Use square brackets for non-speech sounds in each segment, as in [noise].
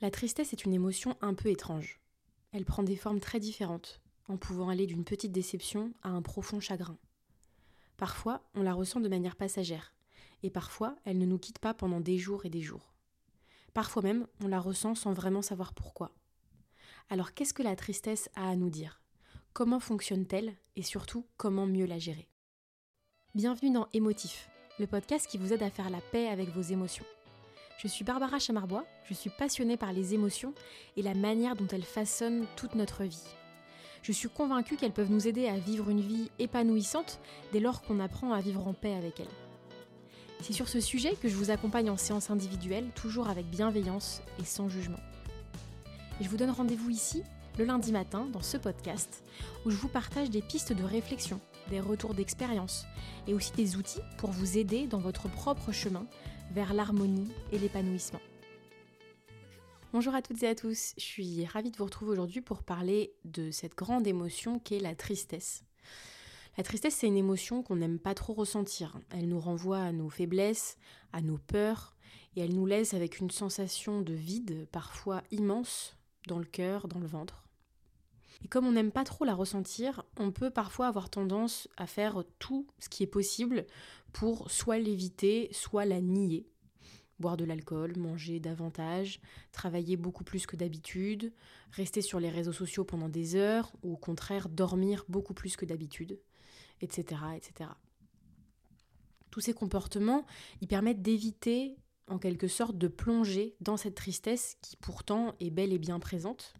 La tristesse est une émotion un peu étrange. Elle prend des formes très différentes, en pouvant aller d'une petite déception à un profond chagrin. Parfois, on la ressent de manière passagère, et parfois, elle ne nous quitte pas pendant des jours et des jours. Parfois même, on la ressent sans vraiment savoir pourquoi. Alors qu'est-ce que la tristesse a à nous dire? Comment fonctionne-t-elle? Et surtout comment mieux la gérer? Bienvenue dans Émotif, le podcast qui vous aide à faire la paix avec vos émotions. Je suis Barbara Chamarbois, je suis passionnée par les émotions et la manière dont elles façonnent toute notre vie. Je suis convaincue qu'elles peuvent nous aider à vivre une vie épanouissante dès lors qu'on apprend à vivre en paix avec elles. C'est sur ce sujet que je vous accompagne en séance individuelle, toujours avec bienveillance et sans jugement. Je vous donne rendez-vous ici, le lundi matin, dans ce podcast, où je vous partage des pistes de réflexion, des retours d'expérience, et aussi des outils pour vous aider dans votre propre chemin vers l'harmonie et l'épanouissement. Bonjour à toutes et à tous, je suis ravie de vous retrouver aujourd'hui pour parler de cette grande émotion qu'est la tristesse. La tristesse, c'est une émotion qu'on n'aime pas trop ressentir. Elle nous renvoie à nos faiblesses, à nos peurs, et elle nous laisse avec une sensation de vide, parfois immense, dans le cœur, dans le ventre. Et comme on n'aime pas trop la ressentir, on peut parfois avoir tendance à faire tout ce qui est possible pour soit l'éviter, soit la nier. Boire de l'alcool, manger davantage, travailler beaucoup plus que d'habitude, rester sur les réseaux sociaux pendant des heures, ou au contraire dormir beaucoup plus que d'habitude, etc., etc. Tous ces comportements, ils permettent d'éviter en quelque sorte de plonger dans cette tristesse qui pourtant est bel et bien présente,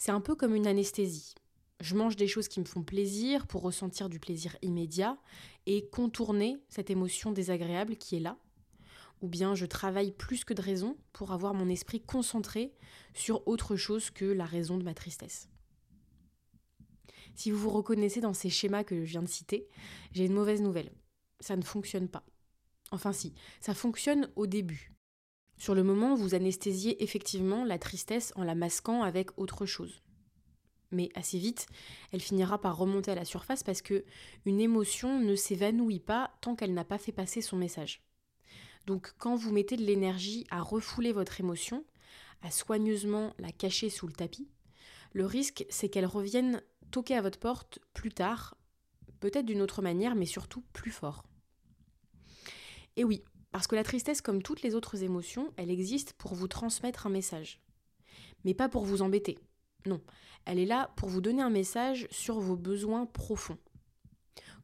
c'est un peu comme une anesthésie. Je mange des choses qui me font plaisir pour ressentir du plaisir immédiat et contourner cette émotion désagréable qui est là. Ou bien je travaille plus que de raison pour avoir mon esprit concentré sur autre chose que la raison de ma tristesse. Si vous vous reconnaissez dans ces schémas que je viens de citer, j'ai une mauvaise nouvelle. Ça ne fonctionne pas. Enfin si, ça fonctionne au début. Sur le moment, vous anesthésiez effectivement la tristesse en la masquant avec autre chose. Mais assez vite, elle finira par remonter à la surface parce que une émotion ne s'évanouit pas tant qu'elle n'a pas fait passer son message. Donc quand vous mettez de l'énergie à refouler votre émotion, à soigneusement la cacher sous le tapis, le risque c'est qu'elle revienne toquer à votre porte plus tard, peut-être d'une autre manière, mais surtout plus fort. Et oui, parce que la tristesse, comme toutes les autres émotions, elle existe pour vous transmettre un message. Mais pas pour vous embêter. Non, elle est là pour vous donner un message sur vos besoins profonds.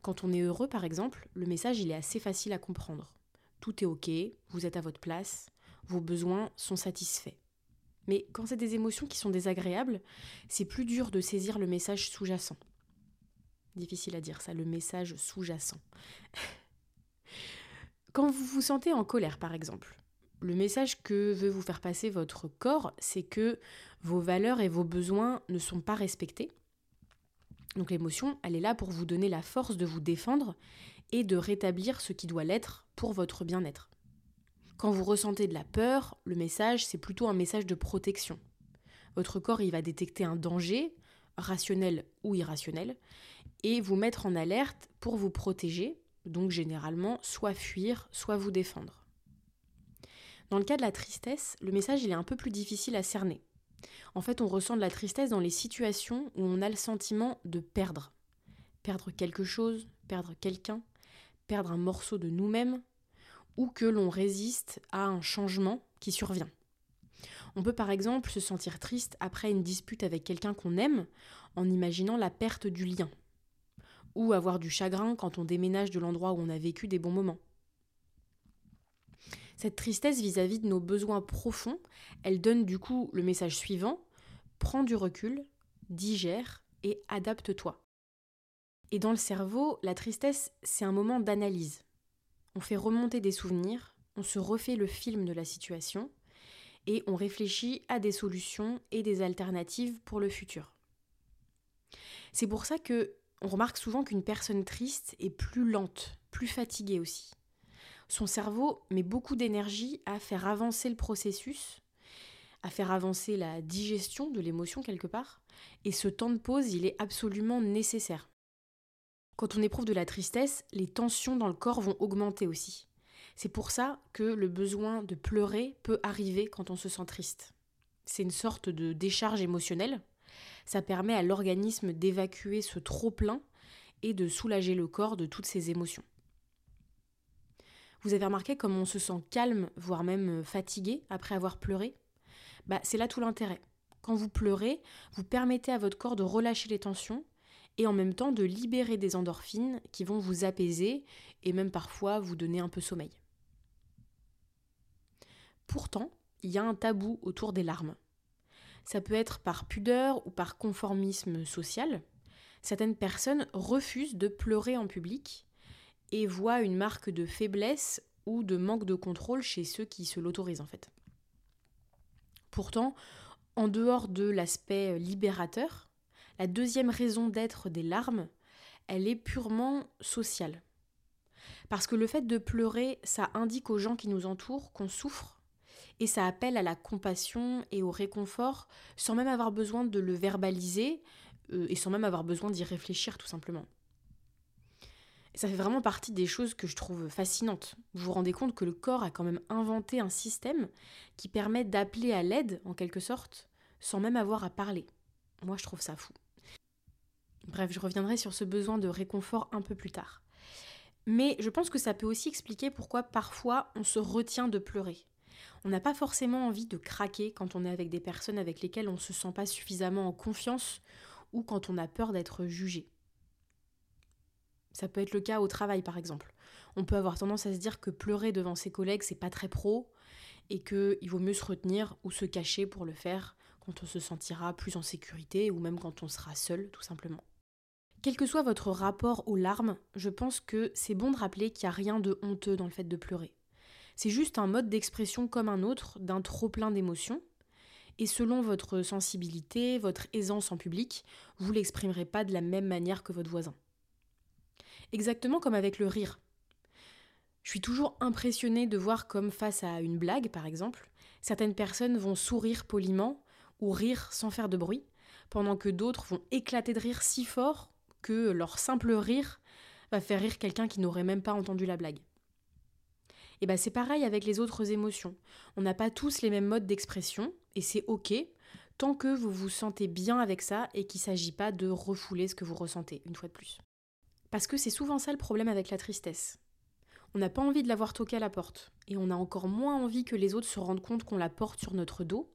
Quand on est heureux, par exemple, le message il est assez facile à comprendre. Tout est ok, vous êtes à votre place, vos besoins sont satisfaits. Mais quand c'est des émotions qui sont désagréables, c'est plus dur de saisir le message sous-jacent. Difficile à dire ça, le message sous-jacent. [laughs] Quand vous vous sentez en colère, par exemple, le message que veut vous faire passer votre corps, c'est que vos valeurs et vos besoins ne sont pas respectés. Donc l'émotion, elle est là pour vous donner la force de vous défendre et de rétablir ce qui doit l'être pour votre bien-être. Quand vous ressentez de la peur, le message, c'est plutôt un message de protection. Votre corps, il va détecter un danger, rationnel ou irrationnel, et vous mettre en alerte pour vous protéger donc généralement soit fuir, soit vous défendre. Dans le cas de la tristesse, le message est un peu plus difficile à cerner. En fait, on ressent de la tristesse dans les situations où on a le sentiment de perdre. Perdre quelque chose, perdre quelqu'un, perdre un morceau de nous-mêmes, ou que l'on résiste à un changement qui survient. On peut par exemple se sentir triste après une dispute avec quelqu'un qu'on aime en imaginant la perte du lien, ou avoir du chagrin quand on déménage de l'endroit où on a vécu des bons moments. Cette tristesse vis-à-vis de nos besoins profonds, elle donne du coup le message suivant, prends du recul, digère et adapte-toi. Et dans le cerveau, la tristesse, c'est un moment d'analyse. On fait remonter des souvenirs, on se refait le film de la situation et on réfléchit à des solutions et des alternatives pour le futur. C'est pour ça que on remarque souvent qu'une personne triste est plus lente, plus fatiguée aussi. Son cerveau met beaucoup d'énergie à faire avancer le processus, à faire avancer la digestion de l'émotion quelque part, et ce temps de pause, il est absolument nécessaire. Quand on éprouve de la tristesse, les tensions dans le corps vont augmenter aussi. C'est pour ça que le besoin de pleurer peut arriver quand on se sent triste. C'est une sorte de décharge émotionnelle. Ça permet à l'organisme d'évacuer ce trop-plein et de soulager le corps de toutes ses émotions. Vous avez remarqué comme on se sent calme, voire même fatigué après avoir pleuré? Bah, C'est là tout l'intérêt. Quand vous pleurez, vous permettez à votre corps de relâcher les tensions et en même temps de libérer des endorphines qui vont vous apaiser et même parfois vous donner un peu sommeil. Pourtant, il y a un tabou autour des larmes. Ça peut être par pudeur ou par conformisme social. Certaines personnes refusent de pleurer en public et voient une marque de faiblesse ou de manque de contrôle chez ceux qui se l'autorisent en fait. Pourtant, en dehors de l'aspect libérateur, la deuxième raison d'être des larmes, elle est purement sociale. Parce que le fait de pleurer, ça indique aux gens qui nous entourent qu'on souffre et ça appelle à la compassion et au réconfort sans même avoir besoin de le verbaliser euh, et sans même avoir besoin d'y réfléchir tout simplement. ça fait vraiment partie des choses que je trouve fascinantes. Vous vous rendez compte que le corps a quand même inventé un système qui permet d'appeler à l'aide, en quelque sorte, sans même avoir à parler. Moi, je trouve ça fou. Bref, je reviendrai sur ce besoin de réconfort un peu plus tard. Mais je pense que ça peut aussi expliquer pourquoi parfois on se retient de pleurer. On n'a pas forcément envie de craquer quand on est avec des personnes avec lesquelles on ne se sent pas suffisamment en confiance ou quand on a peur d'être jugé. Ça peut être le cas au travail par exemple. On peut avoir tendance à se dire que pleurer devant ses collègues c'est pas très pro et qu'il vaut mieux se retenir ou se cacher pour le faire quand on se sentira plus en sécurité ou même quand on sera seul tout simplement. Quel que soit votre rapport aux larmes, je pense que c'est bon de rappeler qu'il n'y a rien de honteux dans le fait de pleurer. C'est juste un mode d'expression comme un autre d'un trop plein d'émotions. Et selon votre sensibilité, votre aisance en public, vous l'exprimerez pas de la même manière que votre voisin. Exactement comme avec le rire. Je suis toujours impressionnée de voir comme face à une blague, par exemple, certaines personnes vont sourire poliment ou rire sans faire de bruit, pendant que d'autres vont éclater de rire si fort que leur simple rire va faire rire quelqu'un qui n'aurait même pas entendu la blague. Et bien c'est pareil avec les autres émotions. On n'a pas tous les mêmes modes d'expression, et c'est ok, tant que vous vous sentez bien avec ça et qu'il ne s'agit pas de refouler ce que vous ressentez, une fois de plus. Parce que c'est souvent ça le problème avec la tristesse. On n'a pas envie de l'avoir toqué à la porte, et on a encore moins envie que les autres se rendent compte qu'on la porte sur notre dos.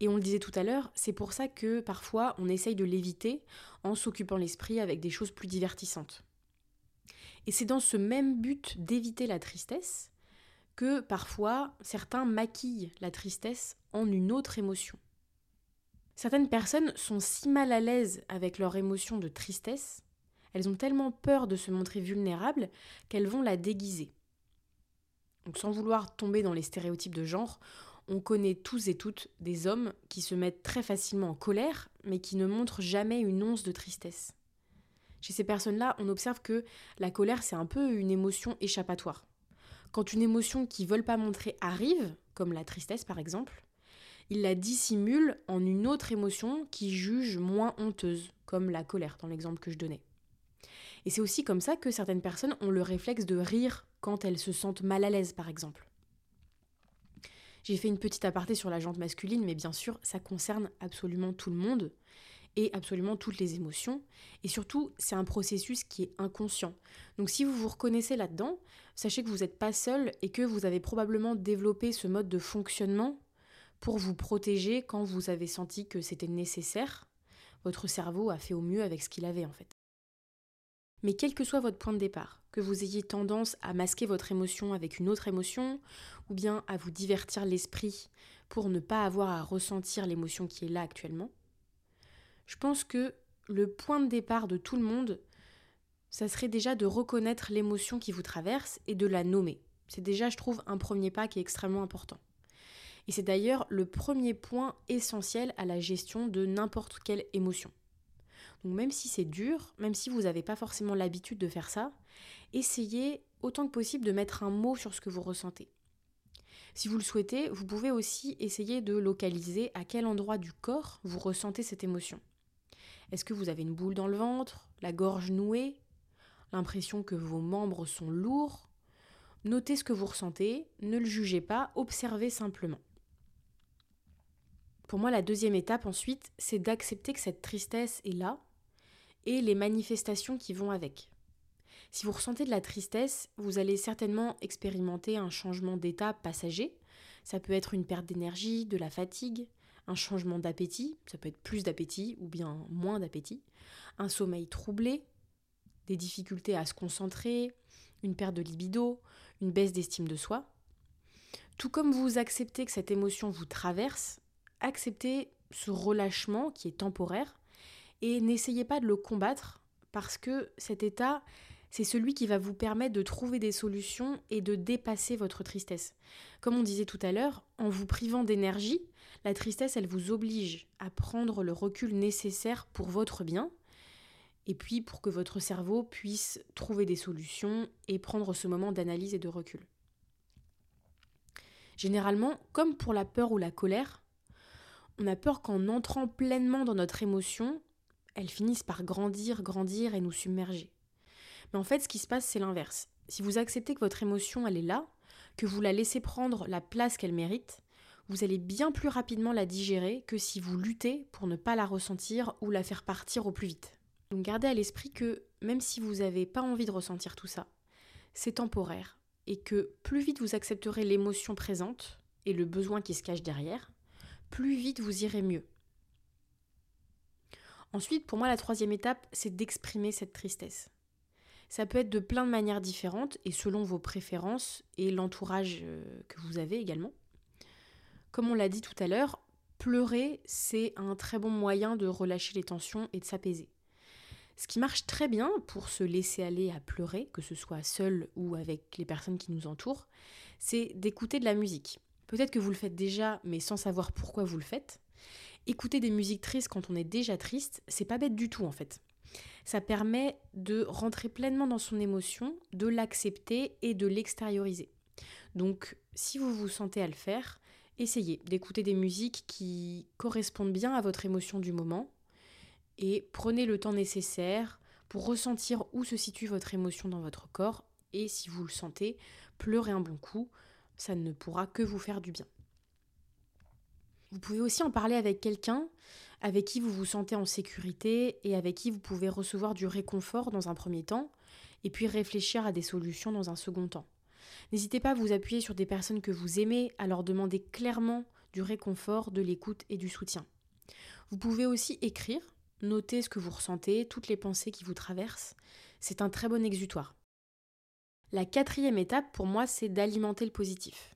Et on le disait tout à l'heure, c'est pour ça que parfois on essaye de l'éviter en s'occupant l'esprit avec des choses plus divertissantes. Et c'est dans ce même but d'éviter la tristesse que parfois certains maquillent la tristesse en une autre émotion. Certaines personnes sont si mal à l'aise avec leur émotion de tristesse, elles ont tellement peur de se montrer vulnérables qu'elles vont la déguiser. Donc sans vouloir tomber dans les stéréotypes de genre, on connaît tous et toutes des hommes qui se mettent très facilement en colère, mais qui ne montrent jamais une once de tristesse. Chez ces personnes-là, on observe que la colère, c'est un peu une émotion échappatoire. Quand une émotion qu'ils veulent pas montrer arrive, comme la tristesse par exemple, ils la dissimulent en une autre émotion qui jugent moins honteuse, comme la colère dans l'exemple que je donnais. Et c'est aussi comme ça que certaines personnes ont le réflexe de rire quand elles se sentent mal à l'aise par exemple. J'ai fait une petite aparté sur la jante masculine, mais bien sûr, ça concerne absolument tout le monde et absolument toutes les émotions. Et surtout, c'est un processus qui est inconscient. Donc si vous vous reconnaissez là-dedans, sachez que vous n'êtes pas seul et que vous avez probablement développé ce mode de fonctionnement pour vous protéger quand vous avez senti que c'était nécessaire. Votre cerveau a fait au mieux avec ce qu'il avait en fait. Mais quel que soit votre point de départ, que vous ayez tendance à masquer votre émotion avec une autre émotion, ou bien à vous divertir l'esprit pour ne pas avoir à ressentir l'émotion qui est là actuellement, je pense que le point de départ de tout le monde, ça serait déjà de reconnaître l'émotion qui vous traverse et de la nommer. C'est déjà, je trouve, un premier pas qui est extrêmement important. Et c'est d'ailleurs le premier point essentiel à la gestion de n'importe quelle émotion. Donc même si c'est dur, même si vous n'avez pas forcément l'habitude de faire ça, essayez autant que possible de mettre un mot sur ce que vous ressentez. Si vous le souhaitez, vous pouvez aussi essayer de localiser à quel endroit du corps vous ressentez cette émotion. Est-ce que vous avez une boule dans le ventre, la gorge nouée, l'impression que vos membres sont lourds? Notez ce que vous ressentez, ne le jugez pas, observez simplement. Pour moi, la deuxième étape ensuite, c'est d'accepter que cette tristesse est là et les manifestations qui vont avec. Si vous ressentez de la tristesse, vous allez certainement expérimenter un changement d'état passager. Ça peut être une perte d'énergie, de la fatigue, un changement d'appétit, ça peut être plus d'appétit ou bien moins d'appétit, un sommeil troublé, des difficultés à se concentrer, une perte de libido, une baisse d'estime de soi. Tout comme vous acceptez que cette émotion vous traverse, acceptez ce relâchement qui est temporaire et n'essayez pas de le combattre parce que cet état, c'est celui qui va vous permettre de trouver des solutions et de dépasser votre tristesse. Comme on disait tout à l'heure, en vous privant d'énergie, la tristesse, elle vous oblige à prendre le recul nécessaire pour votre bien, et puis pour que votre cerveau puisse trouver des solutions et prendre ce moment d'analyse et de recul. Généralement, comme pour la peur ou la colère, on a peur qu'en entrant pleinement dans notre émotion, elle finisse par grandir, grandir et nous submerger. Mais en fait, ce qui se passe, c'est l'inverse. Si vous acceptez que votre émotion, elle est là, que vous la laissez prendre la place qu'elle mérite, vous allez bien plus rapidement la digérer que si vous luttez pour ne pas la ressentir ou la faire partir au plus vite. Donc gardez à l'esprit que même si vous n'avez pas envie de ressentir tout ça, c'est temporaire et que plus vite vous accepterez l'émotion présente et le besoin qui se cache derrière, plus vite vous irez mieux. Ensuite, pour moi, la troisième étape, c'est d'exprimer cette tristesse. Ça peut être de plein de manières différentes et selon vos préférences et l'entourage euh, que vous avez également. Comme on l'a dit tout à l'heure, pleurer, c'est un très bon moyen de relâcher les tensions et de s'apaiser. Ce qui marche très bien pour se laisser aller à pleurer, que ce soit seul ou avec les personnes qui nous entourent, c'est d'écouter de la musique. Peut-être que vous le faites déjà, mais sans savoir pourquoi vous le faites. Écouter des musiques tristes quand on est déjà triste, c'est pas bête du tout en fait. Ça permet de rentrer pleinement dans son émotion, de l'accepter et de l'extérioriser. Donc, si vous vous sentez à le faire, essayez d'écouter des musiques qui correspondent bien à votre émotion du moment et prenez le temps nécessaire pour ressentir où se situe votre émotion dans votre corps et si vous le sentez, pleurez un bon coup, ça ne pourra que vous faire du bien. Vous pouvez aussi en parler avec quelqu'un avec qui vous vous sentez en sécurité et avec qui vous pouvez recevoir du réconfort dans un premier temps et puis réfléchir à des solutions dans un second temps. N'hésitez pas à vous appuyer sur des personnes que vous aimez, à leur demander clairement du réconfort, de l'écoute et du soutien. Vous pouvez aussi écrire, noter ce que vous ressentez, toutes les pensées qui vous traversent. C'est un très bon exutoire. La quatrième étape pour moi, c'est d'alimenter le positif.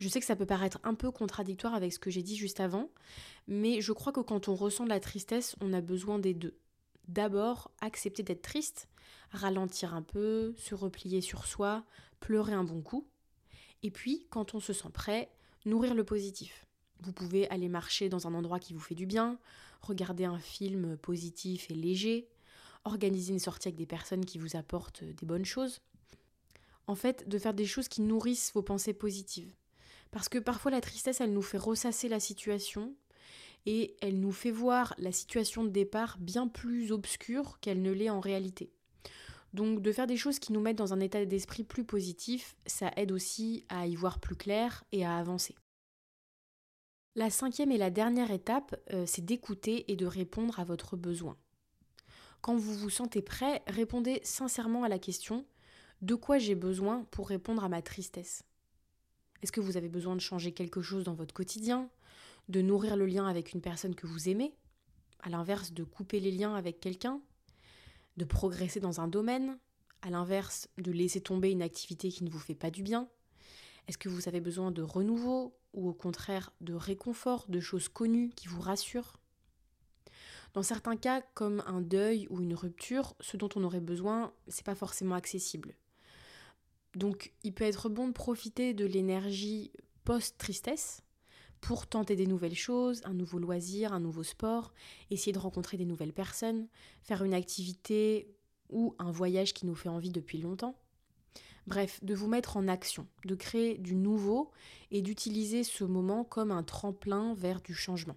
Je sais que ça peut paraître un peu contradictoire avec ce que j'ai dit juste avant, mais je crois que quand on ressent de la tristesse, on a besoin des deux. D'abord, accepter d'être triste, ralentir un peu, se replier sur soi, pleurer un bon coup. Et puis, quand on se sent prêt, nourrir le positif. Vous pouvez aller marcher dans un endroit qui vous fait du bien, regarder un film positif et léger, organiser une sortie avec des personnes qui vous apportent des bonnes choses. En fait, de faire des choses qui nourrissent vos pensées positives. Parce que parfois la tristesse, elle nous fait ressasser la situation et elle nous fait voir la situation de départ bien plus obscure qu'elle ne l'est en réalité. Donc de faire des choses qui nous mettent dans un état d'esprit plus positif, ça aide aussi à y voir plus clair et à avancer. La cinquième et la dernière étape, euh, c'est d'écouter et de répondre à votre besoin. Quand vous vous sentez prêt, répondez sincèrement à la question de quoi j'ai besoin pour répondre à ma tristesse? Est-ce que vous avez besoin de changer quelque chose dans votre quotidien De nourrir le lien avec une personne que vous aimez À l'inverse, de couper les liens avec quelqu'un de progresser dans un domaine, à l'inverse de laisser tomber une activité qui ne vous fait pas du bien? Est-ce que vous avez besoin de renouveau ou au contraire de réconfort, de choses connues qui vous rassurent? Dans certains cas, comme un deuil ou une rupture, ce dont on aurait besoin, c'est pas forcément accessible. Donc, il peut être bon de profiter de l'énergie post-tristesse pour tenter des nouvelles choses, un nouveau loisir, un nouveau sport, essayer de rencontrer des nouvelles personnes, faire une activité ou un voyage qui nous fait envie depuis longtemps. Bref, de vous mettre en action, de créer du nouveau et d'utiliser ce moment comme un tremplin vers du changement.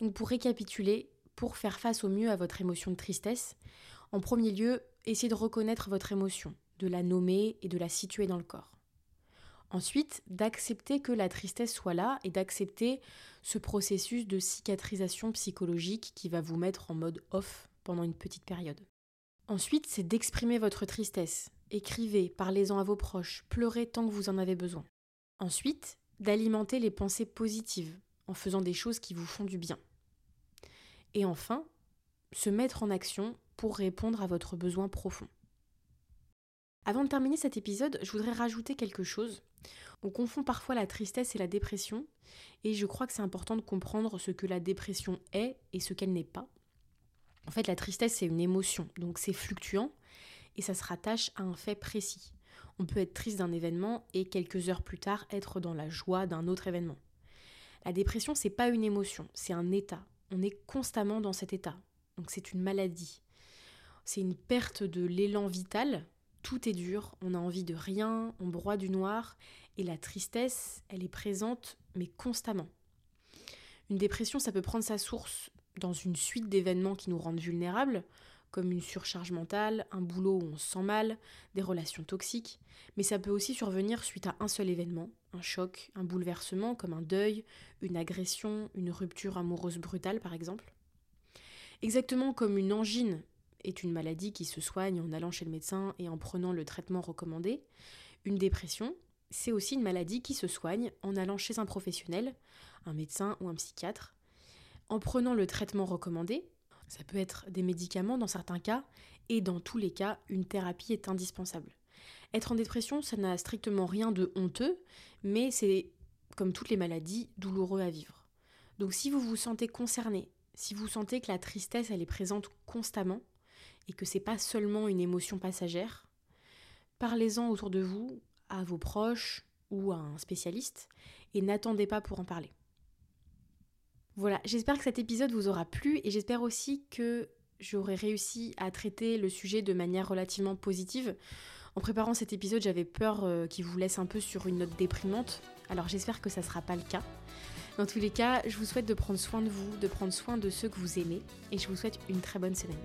Donc pour récapituler, pour faire face au mieux à votre émotion de tristesse, en premier lieu, essayez de reconnaître votre émotion, de la nommer et de la situer dans le corps. Ensuite, d'accepter que la tristesse soit là et d'accepter ce processus de cicatrisation psychologique qui va vous mettre en mode off pendant une petite période. Ensuite, c'est d'exprimer votre tristesse. Écrivez, parlez-en à vos proches, pleurez tant que vous en avez besoin. Ensuite, d'alimenter les pensées positives en faisant des choses qui vous font du bien. Et enfin, se mettre en action pour répondre à votre besoin profond. Avant de terminer cet épisode, je voudrais rajouter quelque chose. On confond parfois la tristesse et la dépression, et je crois que c'est important de comprendre ce que la dépression est et ce qu'elle n'est pas. En fait, la tristesse, c'est une émotion, donc c'est fluctuant, et ça se rattache à un fait précis. On peut être triste d'un événement et quelques heures plus tard être dans la joie d'un autre événement. La dépression, c'est pas une émotion, c'est un état. On est constamment dans cet état. Donc c'est une maladie. C'est une perte de l'élan vital. Tout est dur, on a envie de rien, on broie du noir, et la tristesse, elle est présente, mais constamment. Une dépression, ça peut prendre sa source dans une suite d'événements qui nous rendent vulnérables, comme une surcharge mentale, un boulot où on se sent mal, des relations toxiques, mais ça peut aussi survenir suite à un seul événement, un choc, un bouleversement comme un deuil, une agression, une rupture amoureuse brutale par exemple. Exactement comme une angine est une maladie qui se soigne en allant chez le médecin et en prenant le traitement recommandé, une dépression, c'est aussi une maladie qui se soigne en allant chez un professionnel, un médecin ou un psychiatre, en prenant le traitement recommandé, ça peut être des médicaments dans certains cas, et dans tous les cas, une thérapie est indispensable. Être en dépression, ça n'a strictement rien de honteux, mais c'est, comme toutes les maladies, douloureux à vivre. Donc si vous vous sentez concerné, si vous sentez que la tristesse, elle est présente constamment, et que c'est pas seulement une émotion passagère, parlez-en autour de vous, à vos proches ou à un spécialiste, et n'attendez pas pour en parler. Voilà, j'espère que cet épisode vous aura plu et j'espère aussi que j'aurai réussi à traiter le sujet de manière relativement positive. En préparant cet épisode, j'avais peur euh, qu'il vous laisse un peu sur une note déprimante, alors j'espère que ça ne sera pas le cas. Dans tous les cas, je vous souhaite de prendre soin de vous, de prendre soin de ceux que vous aimez, et je vous souhaite une très bonne semaine.